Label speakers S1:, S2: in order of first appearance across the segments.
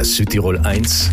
S1: Der Südtirol 1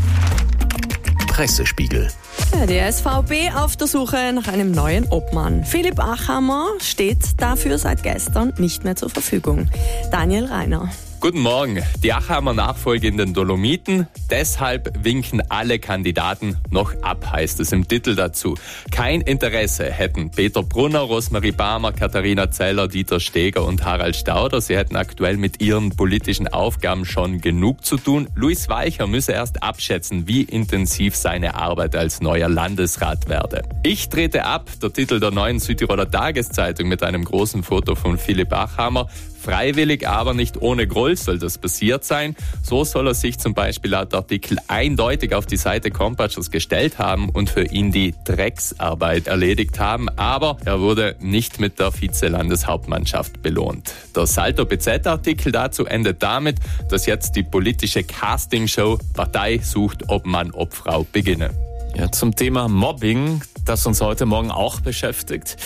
S1: Pressespiegel.
S2: Ja, die SVB auf der Suche nach einem neuen Obmann. Philipp Achammer steht dafür seit gestern nicht mehr zur Verfügung. Daniel Reiner.
S3: Guten Morgen. Die Achheimer Nachfolge in den Dolomiten. Deshalb winken alle Kandidaten noch ab, heißt es im Titel dazu. Kein Interesse hätten Peter Brunner, Rosmarie Barmer, Katharina Zeller, Dieter Steger und Harald Stauder. Sie hätten aktuell mit ihren politischen Aufgaben schon genug zu tun. Luis Weicher müsse erst abschätzen, wie intensiv seine Arbeit als neuer Landesrat werde. Ich trete ab, der Titel der neuen Südtiroler Tageszeitung mit einem großen Foto von Philipp Achhammer. Freiwillig, aber nicht ohne Groll soll das passiert sein. So soll er sich zum Beispiel laut Artikel eindeutig auf die Seite Compatchers gestellt haben und für ihn die Drecksarbeit erledigt haben, aber er wurde nicht mit der Vize-Landeshauptmannschaft belohnt. Der Salto BZ-Artikel dazu endet damit, dass jetzt die politische Castingshow Partei sucht Obmann, Obfrau beginne.
S4: Ja, zum Thema Mobbing, das uns heute Morgen auch beschäftigt.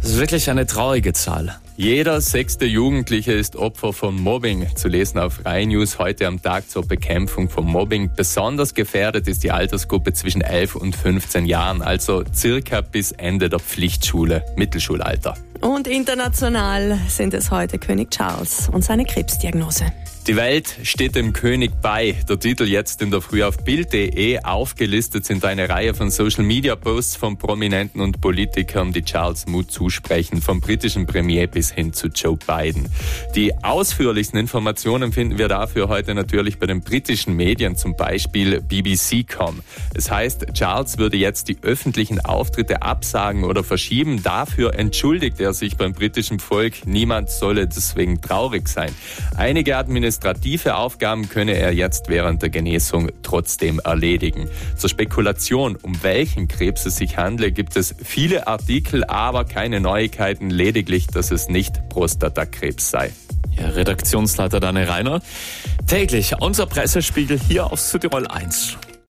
S4: Das ist wirklich eine traurige Zahl.
S3: Jeder sechste Jugendliche ist Opfer von Mobbing. Zu lesen auf Rai News heute am Tag zur Bekämpfung von Mobbing. Besonders gefährdet ist die Altersgruppe zwischen 11 und 15 Jahren, also circa bis Ende der Pflichtschule, Mittelschulalter.
S2: Und international sind es heute König Charles und seine Krebsdiagnose.
S3: Die Welt steht dem König bei. Der Titel jetzt in der Früh auf Bild.de. Aufgelistet sind eine Reihe von Social Media Posts von Prominenten und Politikern, die Charles Mut zusprechen, vom britischen Premier bis hin zu Joe Biden. Die ausführlichsten Informationen finden wir dafür heute natürlich bei den britischen Medien, zum Beispiel BBC.com. Es heißt, Charles würde jetzt die öffentlichen Auftritte absagen oder verschieben. Dafür entschuldigt er sich beim britischen Volk. Niemand solle deswegen traurig sein. Einige Administrative Aufgaben könne er jetzt während der Genesung trotzdem erledigen. Zur Spekulation, um welchen Krebs es sich handle, gibt es viele Artikel, aber keine Neuigkeiten, lediglich, dass es nicht Prostatakrebs sei.
S4: Ja, Redaktionsleiter Daniel Reiner. Täglich unser Pressespiegel hier auf Südtirol 1.